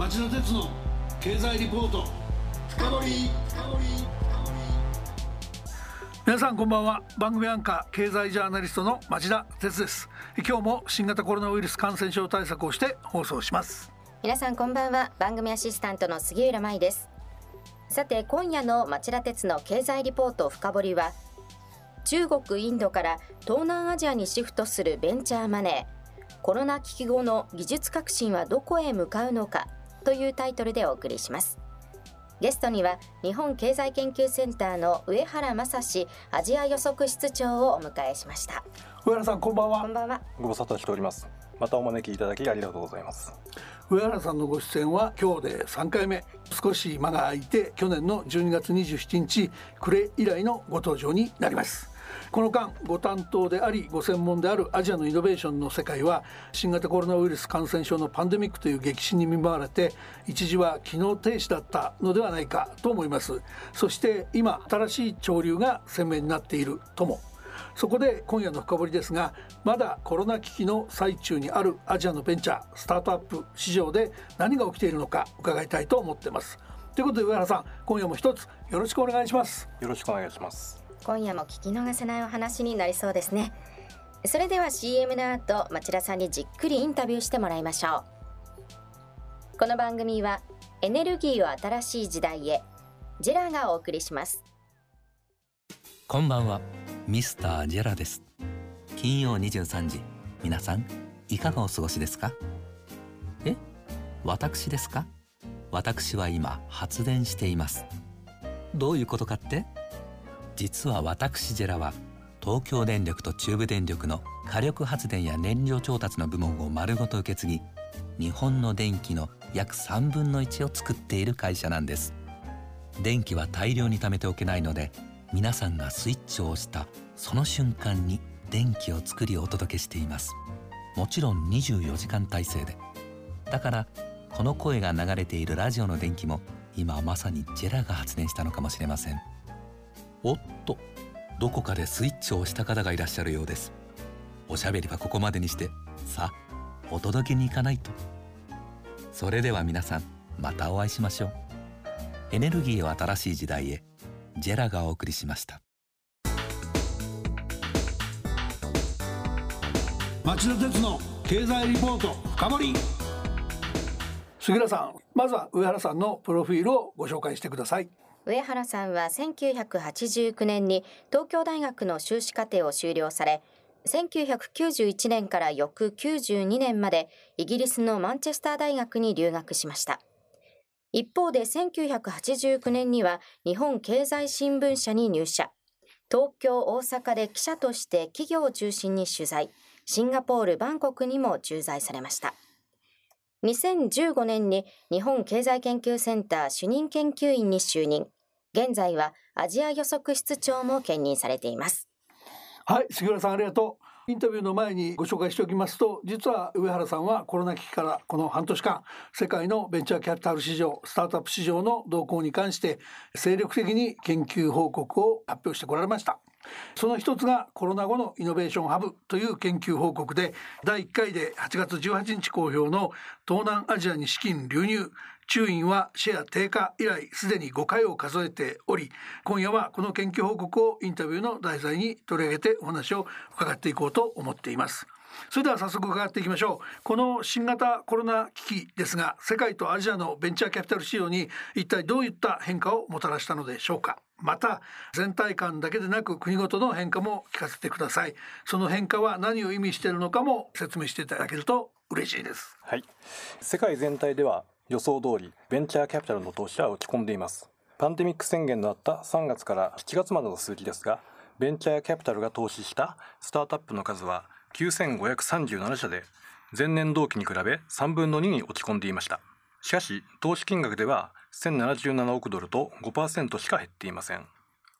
町田鉄の経済リポート。深掘皆さんこんばんは。番組アンカー経済ジャーナリストの町田鉄です。今日も新型コロナウイルス感染症対策をして放送します。皆さんこんばんは。番組アシスタントの杉浦舞です。さて今夜の町田鉄の経済リポート深掘りは中国インドから東南アジアにシフトするベンチャーマネー。コロナ危機後の技術革新はどこへ向かうのかというタイトルでお送りします。ゲストには日本経済研究センターの上原正史アジア予測室長をお迎えしました。上原さんこんばんは。こんばんは。ご無沙汰しております。またお招きいただきありがとうございます。上原さんのご出演は今日で3回目。少し間が空いて去年の12月27日暮れ以来のご登場になりますこの間ご担当でありご専門であるアジアのイノベーションの世界は新型コロナウイルス感染症のパンデミックという激震に見舞われて一時は機能停止だったのではないかと思います。そして今新しい潮流が鮮明になっているとも。そこで今夜の深掘りですがまだコロナ危機の最中にあるアジアのベンチャースタートアップ市場で何が起きているのか伺いたいと思ってます。ということで上原さん今夜も一つよろしくお願いします。よろしくお願いします。今夜も聞き逃せないお話になりそうですね。それでは CM の後町田さんにじっくりインタビューしてもらいましょう。この番組はエネルギーを新しい時代へジェラがお送りします。こんばんはミスタージェラです。金曜23時皆さんいかがお過ごしですか？え？私ですか？私は今発電しています。どういうことかって？実は私ジェラは東京電力と中部電力の火力発電や燃料調達の部門を丸ごと受け継ぎ日本の電気の約3分の1を作っている会社なんです。電気は大量に貯めておけないので皆さんがスイッチを押したその瞬間に電気を作りお届けしています。もちろん24時間体制で。だからこの声が流れているラジオの電気も今まさにジェラが発電したのかもしれません。おっとどこかでスイッチを押した方がいらっしゃるようです。おしゃべりはここまでにしてさあお届けに行かないと。それでは皆さんまたお会いしましょう。エネルギーを新しい時代へジェラがお送りしました。町田鉄の経済リポート深掘り。杉浦さんまずは上原さんのプロフィールをご紹介してください。上原さんは1989年に東京大学の修士課程を修了され1991年から翌92年までイギリスのマンチェスター大学に留学しました。一方で1989年には日本経済新聞社に入社。東京大阪で記者として企業を中心に取材。シンガポールバンコクにも駐在されました。2015年に日本経済研究センター主任研究員に就任。現在はアジア予測室長も兼任されています。はい、杉浦さんありがとう。インタビューの前にご紹介しておきますと実は上原さんはコロナ危機からこの半年間世界のベンチャーキャピタル市場スタートアップ市場の動向に関して精力的に研究報告を発表してこられましたその一つがコロナ後のイノベーションハブという研究報告で第1回で8月18日公表の東南アジアに資金流入中院はシェア低下以来すでに5回を数えており今夜はこの研究報告をインタビューの題材に取り上げてお話を伺っていこうと思っています。それでは早速伺っていきましょう。この新型コロナ危機ですが世界とアジアのベンチャーキャピタル市場に一体どういった変化をもたらしたのでしょうか。また全体感だけでなく国ごとの変化も聞かせてください。その変化は何を意味しているのかも説明していただけると嬉しいです。はい。世界全体では予想通りベンチャーキャピタルの投資は落ち込んでいます。パンデミック宣言のあった3月から7月までの数字ですがベンチャーキャピタルが投資したスタートアップの数は9537社で前年同期に比べ3分の2に落ち込んでいましたしかし投資金額では1077億ドルと5%しか減っていません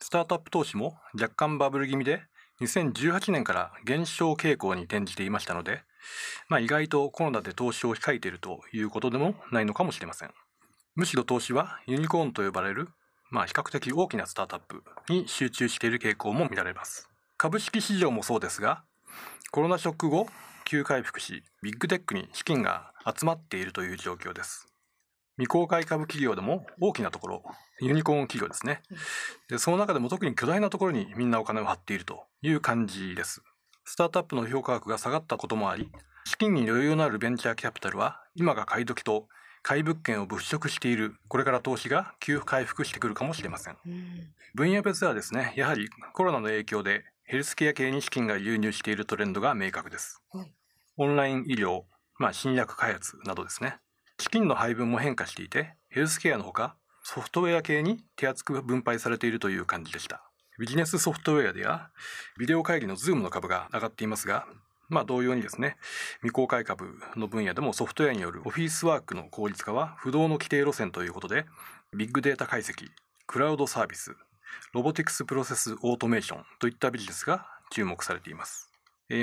スタートアップ投資も若干バブル気味で2018年から減少傾向に転じていましたのでまあ、意外とコロナで投資を控えているということでもないのかもしれません。むしろ投資はユニコーンと呼ばれる、まあ、比較的大きなスタートアップに集中している傾向も見られます。株式市場もそうですが、コロナショック後、急回復し、ビッグテックに資金が集まっているという状況です。未公開株企業でも大きなところ、ユニコーン企業ですね。で、その中でも特に巨大なところにみんなお金を張っているという感じです。スタートアップの評価額が下がったこともあり、資金に余裕のあるベンチャーキャピタルは今が買い時と買い物件を物色しているこれから投資が急回復してくるかもしれません、うん、分野別ではですねやはりコロナの影響でヘルスケア系に資金が流入しているトレンドが明確です、はい、オンライン医療、まあ、新薬開発などですね。資金の配分も変化していてヘルスケアのほかソフトウェア系に手厚く分配されているという感じでした。ビジネスソフトウェアでやビデオ会議のズームの株が上がっていますがまあ同様にですね、未公開株の分野でもソフトウェアによるオフィスワークの効率化は不動の既定路線ということで、ビッグデータ解析、クラウドサービス、ロボティクスプロセスオートメーションといったビジネスが注目されています。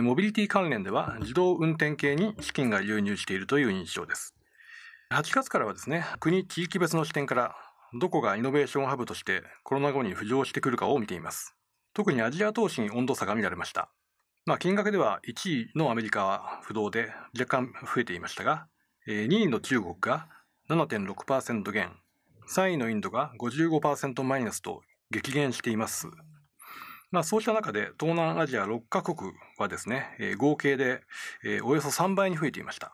モビリティ関連では自動運転系に資金が流入しているという印象です。8月からはですね、国地域別の視点からどこがイノベーションハブとしてコロナ後に浮上してくるかを見ています。特にアジア投資に温度差が見られました。まあ、金額では1位のアメリカは不動で若干増えていましたが、2位の中国が7.6%減、3位のインドが55%マイナスと激減しています。まあ、そうした中で東南アジア6カ国はですね、合計でおよそ3倍に増えていました。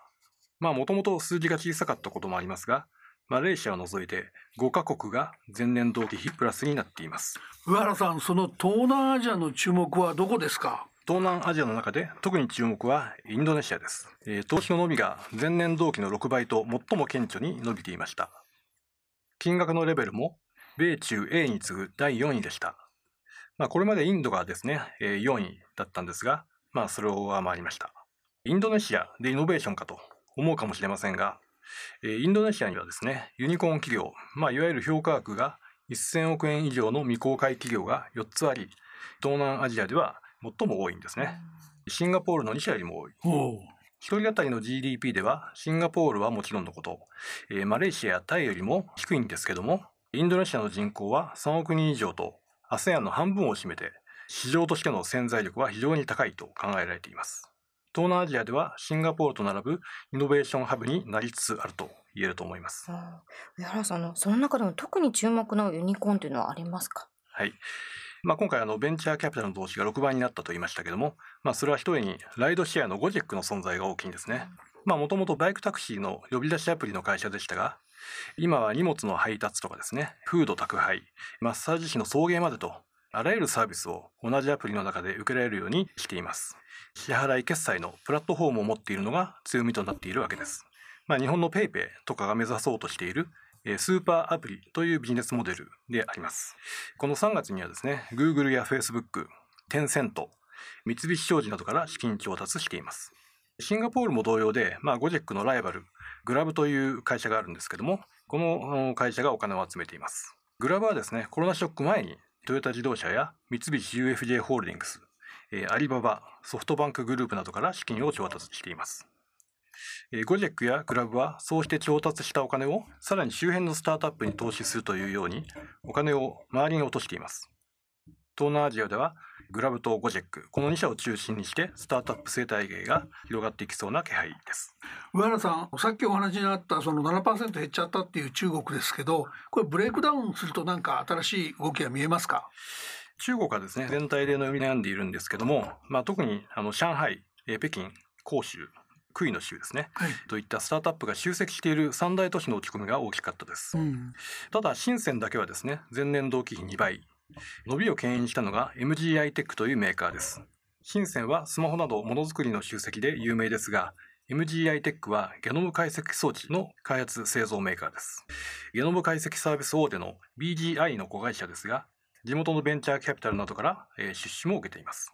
まあ、もともと数字が小さかったこともありますが、マレーシアを除いて5カ国が前年同期比プラスになっています。上原さん、その東南アジアの注目はどこですか？東南アジアの中で特に注目はインドネシアです。えー、投資の伸びが前年同期の6倍と最も顕著に伸びていました。金額のレベルも米中 A に次ぐ第4位でした。まあ、これまでインドがですね、えー、4位だったんですが、まあ、それを上回りました。インドネシアでイノベーションかと思うかもしれませんが、えー、インドネシアにはですね、ユニコーン企業、まあ、いわゆる評価額が1000億円以上の未公開企業が4つあり、東南アジアでは最も多いんですね。シンガポールの2社よりも多い。一人当たりの GDP ではシンガポールはもちろんのこと、えー、マレーシアやタイよりも低いんですけども、インドネシアの人口は3億人以上と ASEAN の半分を占めて、市場としての潜在力は非常に高いと考えられています。東南アジアではシンガポールと並ぶイノベーションハブになりつつあると言えると思います。上原さんのその中でも特に注目のユニコーンというのはありますか？はい。まあ、今回あのベンチャーキャピタルの投資が6倍になったと言いましたけども、まあ、それは一重にライドシェアのゴジェックの存在が大きいんですね。まあ、もともとバイクタクシーの呼び出しアプリの会社でしたが、今は荷物の配達とかですね、フード宅配、マッサージ費の送迎までと、あらゆるサービスを同じアプリの中で受けられるようにしています。支払い決済のプラットフォームを持っているのが強みとなっているわけです。まあ、日本の PayPay とかが目指そうとしているスーパーアプリというビジネスモデルであります。この3月にはですね、Google や Facebook、テンセント、三菱商事などから資金調達しています。シンガポールも同様で、まあ、ゴジェックのライバル、グラブという会社があるんですけども、この会社がお金を集めています。グラブはですね、コロナショック前にトヨタ自動車や三菱 UFJ ホールディングス、アリババ、ソフトバンクグループなどから資金を調達しています。ゴジェックやクラブはそうして調達したお金をさらに周辺のスタートアップに投資するというようにお金を周りに落としています。東南アジアではグラブとゴジェック。この2社を中心にしてスタートアップ生態系が広がっていきそうな気配です。上原さんさっきお話にあったその7%減っちゃったっていう中国ですけどこれブレイクダウンすると何か新しい動きが見えますか？中国はですね全体で伸び悩んでいるんですけども、まあ、特にあの上海北京広州杭の州ですね、はい、といったスタートアップが集積している三大都市の落ち込みが大きかったです、うん、ただ深センだけはですね前年同期比2倍伸びを牽引したのが MGI テックというメーカーです。深センはスマホなどものづくりの集積で有名ですが MGI テックはゲノム解析装置の開発製造メーカーです。ゲノム解析サービス大手の BGI の子会社ですが地元のベンチャーキャピタルなどから出資も受けています。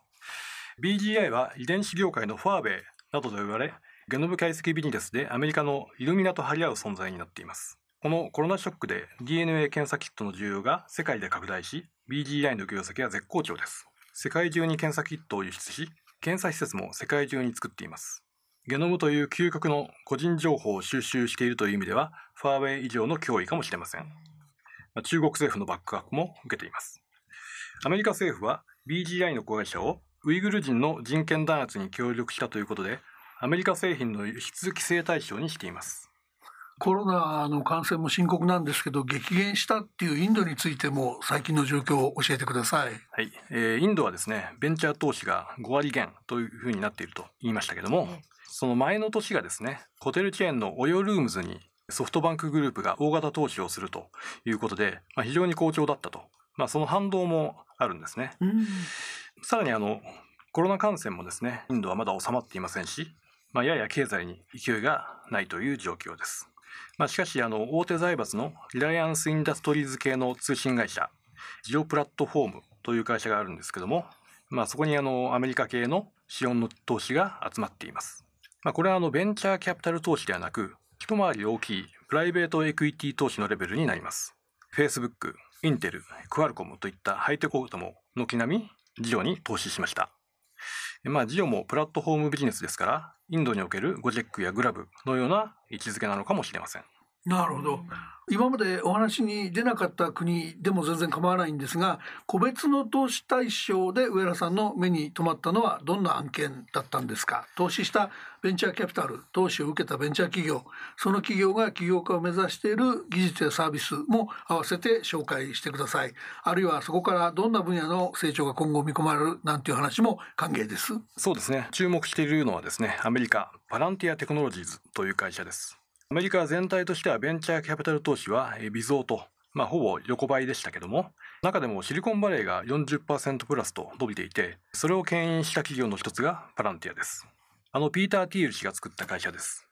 BGI は遺伝子業界のファーウェイなどと言われゲノム解析ビジネスでアメリカのイルミナと張り合う存在になっています。このコロナショックで DNA 検査キットの需要が世界で拡大し、BGI の業績は絶好調です。世界中に検査キットを輸出し、検査施設も世界中に作っています。ゲノムという究極の個人情報を収集しているという意味では、ファーウェイ以上の脅威かもしれません。中国政府のバックアップも受けています。アメリカ政府は BGI の子会社をウイグル人の人権弾圧に協力したということで、アメリカ製品の輸出規制対象にしています。コロナの感染も深刻なんですけど激減したっていうインドについても最近の状況を教えてください。はい、えー、インドはですねベンチャー投資が5割減というふうになっていると言いましたけども、その前の年がですねホテルチェーンのオヨルームズにソフトバンクグループが大型投資をするということで、まあ、非常に好調だったと、まあ、その反動もあるんですね。さらにあのコロナ感染もですねインドはまだ収まっていませんし、まあ、やや経済に勢いがないという状況です。まあ、しかしあの大手財閥のリライアンス・インダストリーズ系の通信会社ジオプラットフォームという会社があるんですけども、まあ、そこにあのアメリカ系の資本の投資が集まっています。まあ、これはあのベンチャーキャピタル投資ではなく一回り大きいプライベートエクイティ投資のレベルになります。Facebook、インテル、クアルコムといったハイテクオートも軒並み事業に投資しました。まあ、ジオもプラットフォームビジネスですから、インドにおけるゴジェックやグラブのような位置づけなのかもしれません。なるほど。今までお話に出なかった国でも全然構わないんですが個別の投資対象で上原さんの目に留まったのはどんな案件だったんですか？投資したベンチャーキャピタル投資を受けたベンチャー企業その企業が起業家を目指している技術やサービスも合わせて紹介してください。あるいはそこからどんな分野の成長が今後見込まれる？なんていう話も歓迎です。そうですね。注目しているのはですねアメリカパランティアテクノロジーズという会社です。アメリカ全体としてはベンチャーキャピタル投資は微増と、まあ、ほぼ横ばいでしたけども、中でもシリコンバレーが40%プラスと伸びていて、それを牽引した企業の一つがパランティアです。あのピーター・ティール氏が作った会社です。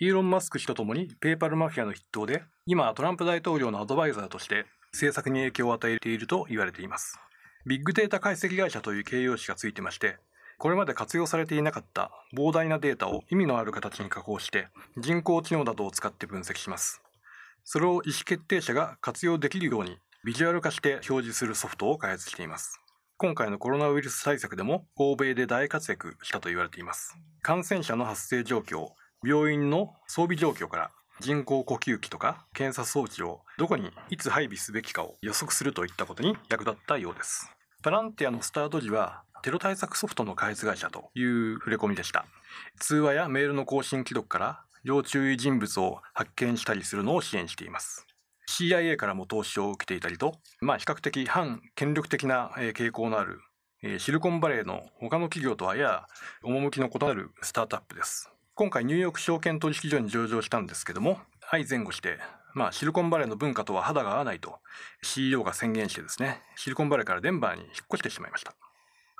イーロン・マスク氏とともにペーパルマフィアの筆頭で、今トランプ大統領のアドバイザーとして政策に影響を与えていると言われています。ビッグデータ解析会社という形容詞がついてまして、これまで活用されていなかった膨大なデータを意味のある形に加工して人工知能などを使って分析します。それを意思決定者が活用できるようにビジュアル化して表示するソフトを開発しています。今回のコロナウイルス対策でも欧米で大活躍したと言われています。感染者の発生状況、病院の装備状況から人工呼吸器とか検査装置をどこにいつ配備すべきかを予測するといったことに役立ったようです。パランティアのスタート時はテロ対策ソフトの開発会社という触れ込みでした。通話やメールの更新記録から要注意人物を発見したりするのを支援しています。CIA からも投資を受けていたりと、まあ比較的反権力的な傾向のあるシリコンバレーの他の企業とはや趣の異なるスタートアップです。今回ニューヨーク証券取引所に上場したんですけども、相前後して、まあシリコンバレーの文化とは肌が合わないと CEO が宣言してですね、シリコンバレーからデンバーに引っ越してしまいました。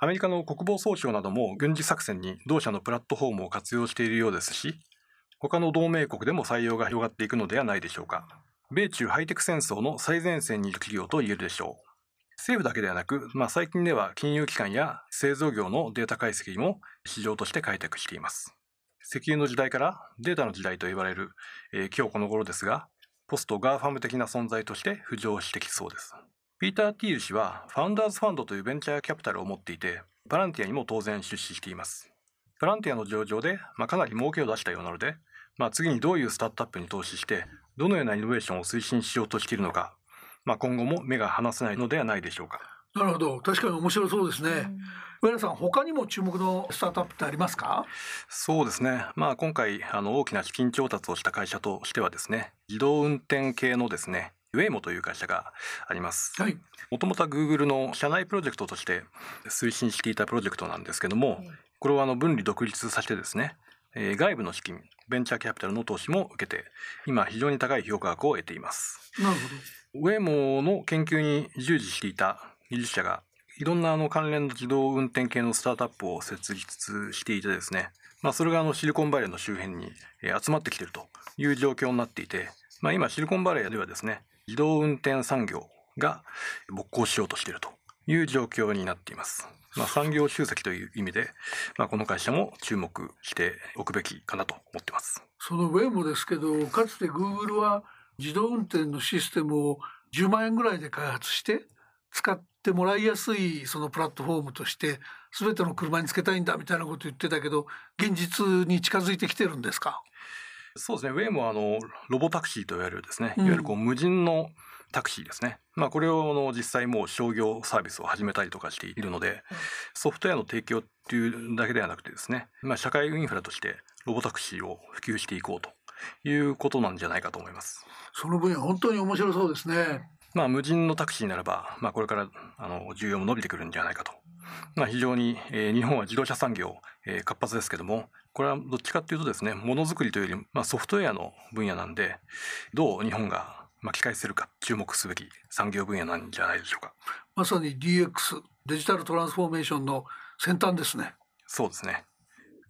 アメリカの国防総省なども軍事作戦に同社のプラットフォームを活用しているようですし、他の同盟国でも採用が広がっていくのではないでしょうか。米中ハイテク戦争の最前線にいる企業と言えるでしょう。政府だけではなく、まあ、最近では金融機関や製造業のデータ解析も市場として開拓しています。石油の時代からデータの時代と言われる、えー、今日この頃ですが、ポスト GAFAM 的な存在として浮上してきそうです。ピーター・ティール氏はファウンダーズファンドというベンチャーキャピタルを持っていて、パランティアにも当然出資しています。パランティアの上場で、まあ、かなり儲けを出したようなので、まあ、次にどういうスタートアップに投資して、どのようなイノベーションを推進しようとしているのか、まあ、今後も目が離せないのではないでしょうか。なるほど確かに面白そうですね。上田さん他にも注目のスタートアップってありますか？そうですねまあ今回あの大きな資金調達をした会社としてはですね自動運転系のですねウェイモという会社があります。もともとは Google の社内プロジェクトとして推進していたプロジェクトなんですけども、これをあの分離独立させてですね、えー、外部の資金、ベンチャーキャピタルの投資も受けて、今非常に高い評価額を得ています。なるほど。ウェイモの研究に従事していた技術者が、いろんなあの関連の自動運転系のスタートアップを設立していてですね、まあ、それがあのシリコンバレーの周辺に集まってきているという状況になっていて、まあ、今シリコンバレーではですね、自動運転産業が勃興しようとしているという状況になっています。まあ、産業集積という意味で、まあ、この会社も注目しておくべきかなと思ってます。そのウェイもですけど、かつてグーグルは自動運転のシステムを10万円ぐらいで開発して使ってもらいやすいそのプラットフォームとして全ての車につけたいんだみたいなこと言ってたけど現実に近づいてきてるんですか？そうですね、ウェイもあのロボタクシーといわれるですね、いわゆるこう無人のタクシーですね。まあこれをの実際もう商業サービスを始めたりとかしているので、ソフトウェアの提供っていうだけではなくてですね、まあ社会インフラとしてロボタクシーを普及していこうということなんじゃないかと思います。その分野本当に面白そうですね。まあ、無人のタクシーならば、まあ、これからあの需要も伸びてくるんじゃないかと。まあ、非常に、えー日本は自動車産業、えー活発ですけども、これはどっちかっていうとですね、ものづくりというより、まあ、ソフトウェアの分野なんで、どう日本が巻き返せるか注目すべき産業分野なんじゃないでしょうか。まさに DX デジタルトランスフォーメーションの先端ですね。そうですね。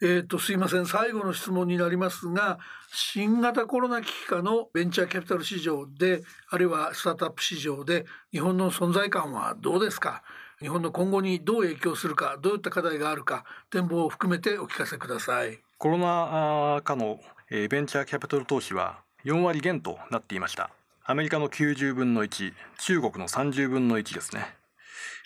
えー、とすいません最後の質問になりますが新型コロナ危機下のベンチャーキャピタル市場であるいはスタートアップ市場で日本の存在感はどうですか？日本の今後にどう影響するかどういった課題があるか展望を含めてお聞かせください。コロナ禍のベンチャーキャピタル投資は4割減となっていました。アメリカの90分の1、中国の30分の1ですね。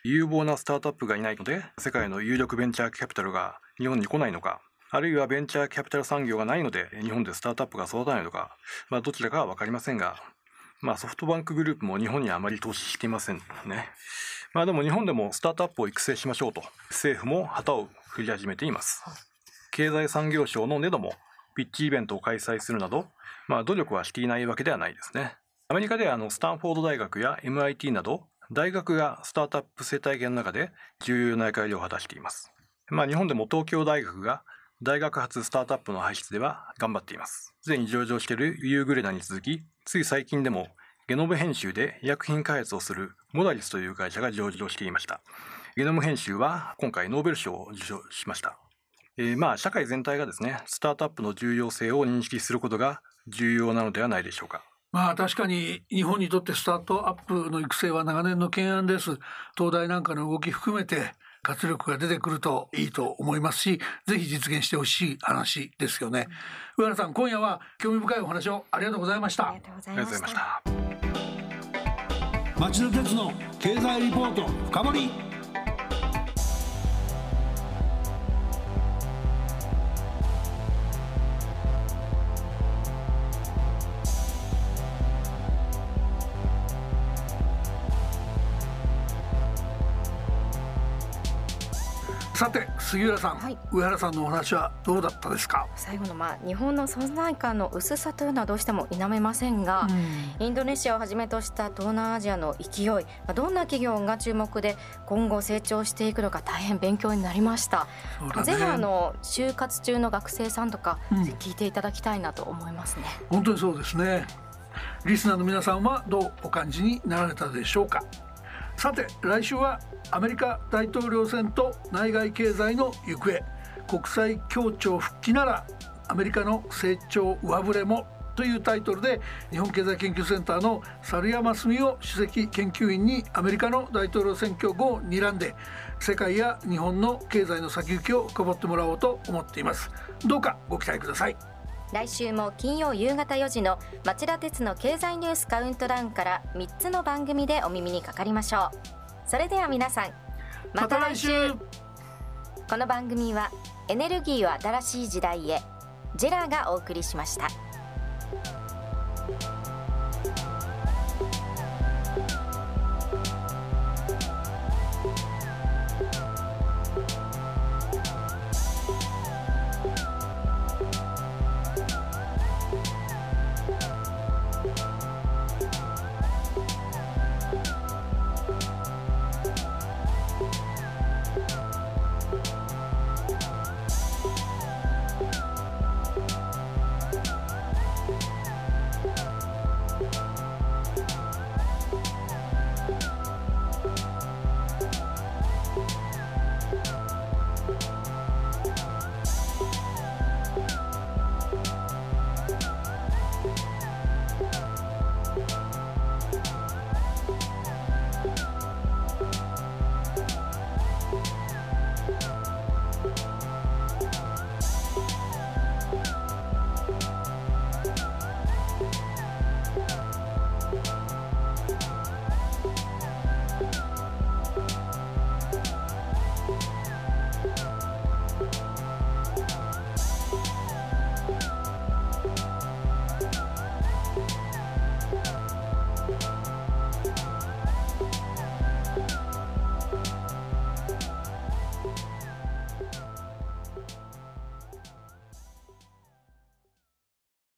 有望なスタートアップがいないので、世界の有力ベンチャーキャピタルが日本に来ないのか、あるいはベンチャーキャピタル産業がないので、日本でスタートアップが育たないのか、まあ、どちらかは分かりませんが、まあ、ソフトバンクグループも日本にはあまり投資していませんね。まあ、でも日本でもスタートアップを育成しましょうと、政府も旗を振り始めています。経済産業省のネドもピッチイベントを開催するなど、まあ、努力はしていないわけではないですね。アメリカではあのスタンフォード大学や MIT など大学がスタートアップ生態系の中で重要な役割を果たしています。まあ、日本でも東京大学が大学発スタートアップの輩出では頑張っています。すでに上場しているユーグレナに続き、つい最近でもゲノム編集で医薬品開発をするモダリスという会社が上場していました。ゲノム編集は今回ノーベル賞を受賞しました。えーまあ社会全体がですね、スタートアップの重要性を認識することが重要なのではないでしょうか。まあ確かに日本にとってスタートアップの育成は長年の懸案です。東大なんかの動き含めて活力が出てくるといいと思いますし、ぜひ実現してほしい話ですよね。上原さん、今夜は興味深いお話をありがとうございましたあり。がとうござあいました。町田鉄の経済リポート深掘杉浦さん、はい。上原さんのお話はどうだったですか、最後のまあ日本の存在感の薄さというのはどうしても否めませんが、インドネシアをはじめとした東南アジアの勢い、まあどんな企業が注目で今後成長していくのか大変勉強になりました。ぜひあの就活中の学生さんとか、うん。聞いていただきたいなと思いますね。本当にそうですね。リスナーの皆さんはどうお感じになられたでしょうか？さて来週はアメリカ大統領選と内外経済の行方。国際協調復帰ならアメリカの成長上振れもというタイトルで日本経済研究センターの猿山澄夫首席研究員にアメリカの大統領選挙後を睨んで世界や日本の経済の先行きを深掘ってもらおうと思っています。どうかご期待ください。来週も金曜夕方4時の町田鉄の経済ニュースカウントダウンから3つの番組でお耳にかかりましょう。それでは皆さんまた来週。この番組はエネルギーを新しい時代へジェラがお送りしました